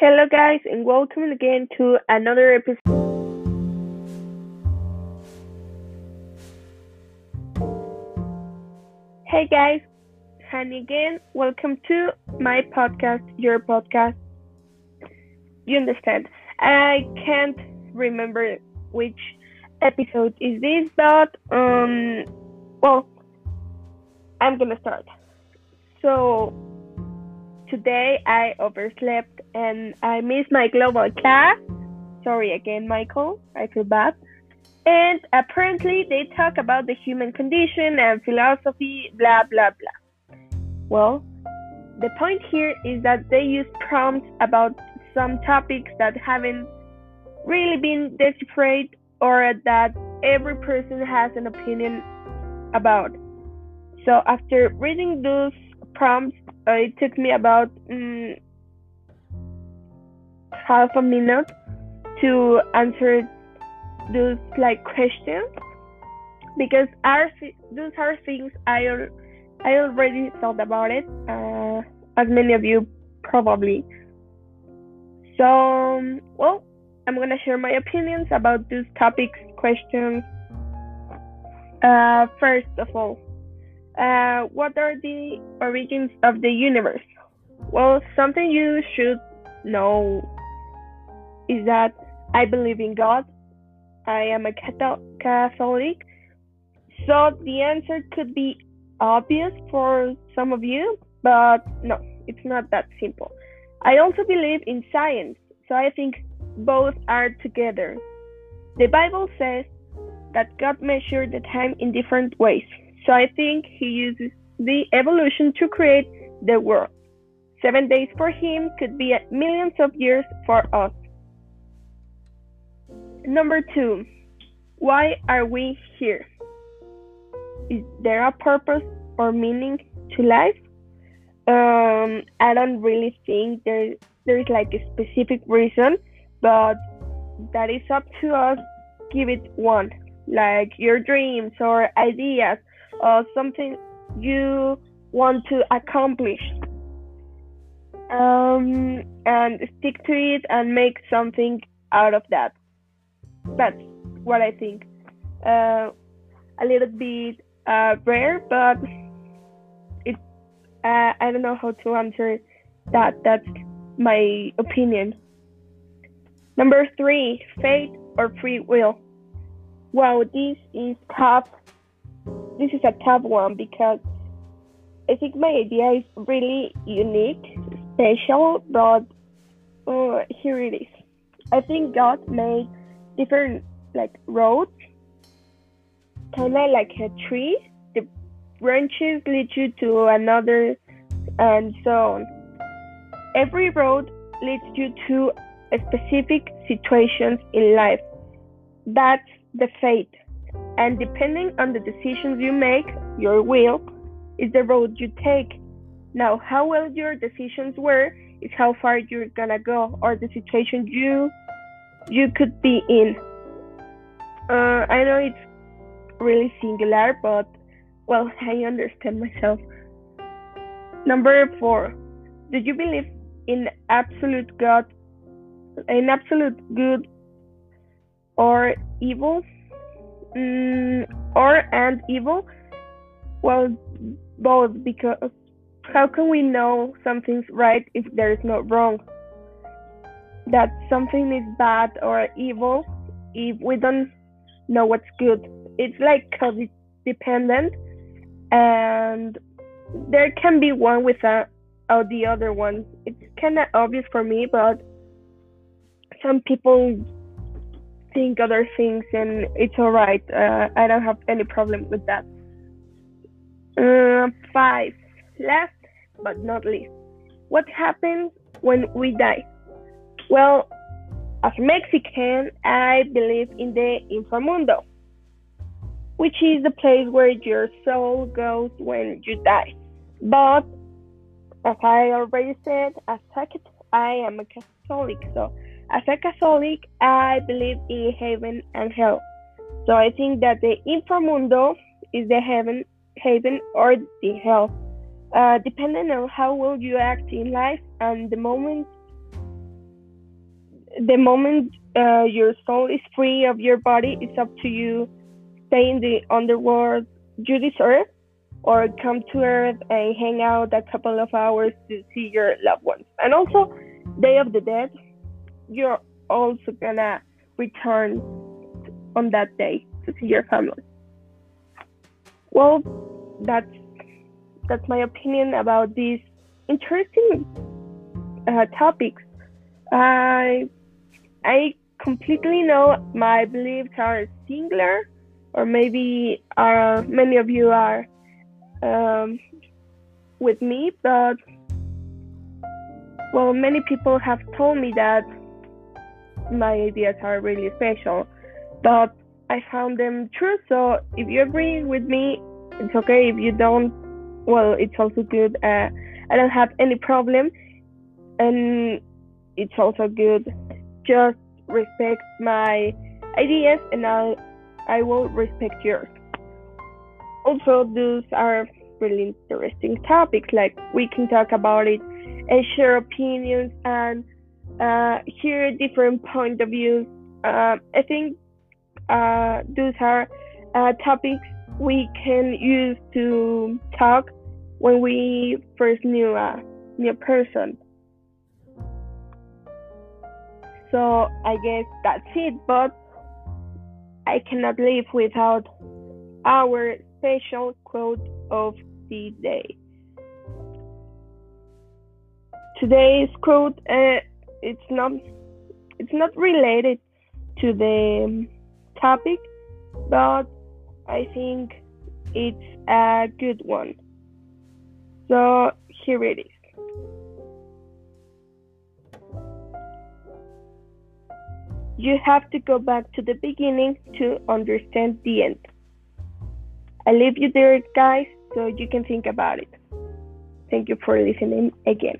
Hello, guys, and welcome again to another episode. Hey, guys, Honey again. Welcome to my podcast, your podcast. You understand? I can't remember which episode is this, but um, well, I'm gonna start. So today I overslept and I missed my global class. Sorry again, Michael. I feel bad. And apparently they talk about the human condition and philosophy, blah blah blah. Well, the point here is that they use prompts about some topics that haven't really been deciphered or that every person has an opinion about. So after reading those prompts, uh, it took me about um, half a minute to answer those like questions because those are things I I already thought about it, uh, as many of you probably. So um, well, I'm gonna share my opinions about these topics, questions. Uh, first of all, uh, what are the origins of the universe? Well, something you should know is that I believe in God. I am a Catholic. So the answer could be obvious for some of you, but no, it's not that simple. I also believe in science, so I think both are together. The Bible says that God measured the time in different ways. So I think he uses the evolution to create the world. Seven days for him could be millions of years for us. Number two, why are we here? Is there a purpose or meaning to life? Um, I don't really think there there is like a specific reason, but that is up to us. Give it one, like your dreams or ideas or something you want to accomplish. Um, and stick to it and make something out of that. That's what I think. Uh, a little bit uh, rare, but it. Uh, I don't know how to answer that. That's my opinion. Number three, fate or free will. Wow, this is tough this is a tough one because I think my idea is really unique, special, but uh, here it is. I think God made different like roads, kind of like a tree. The branches lead you to another, and so on. Every road leads you to a specific situations in life. That's the fate. And depending on the decisions you make, your will is the road you take. Now, how well your decisions were is how far you're gonna go, or the situation you you could be in. Uh, I know it's really singular, but well, I understand myself. Number four, do you believe in absolute God, in absolute good or evil? Mm, or and evil? Well, both because how can we know something's right if there is no wrong? That something is bad or evil if we don't know what's good. It's like codependent, and there can be one without the other one. It's kind of obvious for me, but some people think other things and it's all right. Uh, I don't have any problem with that. Uh, five. Last but not least, what happens when we die? Well, as Mexican, I believe in the inframundo, which is the place where your soul goes when you die. But as I already said, as I am a Catholic, so as a Catholic, I believe in heaven and hell. So I think that the inframundo is the heaven, heaven or the hell, uh, depending on how well you act in life and the moment the moment uh, your soul is free of your body, it's up to you stay in the underworld you deserve or come to Earth and hang out a couple of hours to see your loved ones. And also, Day of the Dead, you're also gonna return on that day to see your family. Well, that's that's my opinion about these interesting uh, topics. I I completely know my beliefs are singular, or maybe are many of you are um, with me, but well, many people have told me that my ideas are really special, but I found them true. So if you agree with me, it's okay. If you don't, well, it's also good. Uh, I don't have any problem, and it's also good. Just respect my ideas, and I I will respect yours also those are really interesting topics like we can talk about it and share opinions and uh, hear different point of views uh, i think uh, those are uh, topics we can use to talk when we first knew a new person so i guess that's it but i cannot live without our special quote of the day. Today's quote uh, it's not it's not related to the topic, but I think it's a good one. So here it is. You have to go back to the beginning to understand the end. I leave you there, guys, so you can think about it. Thank you for listening again.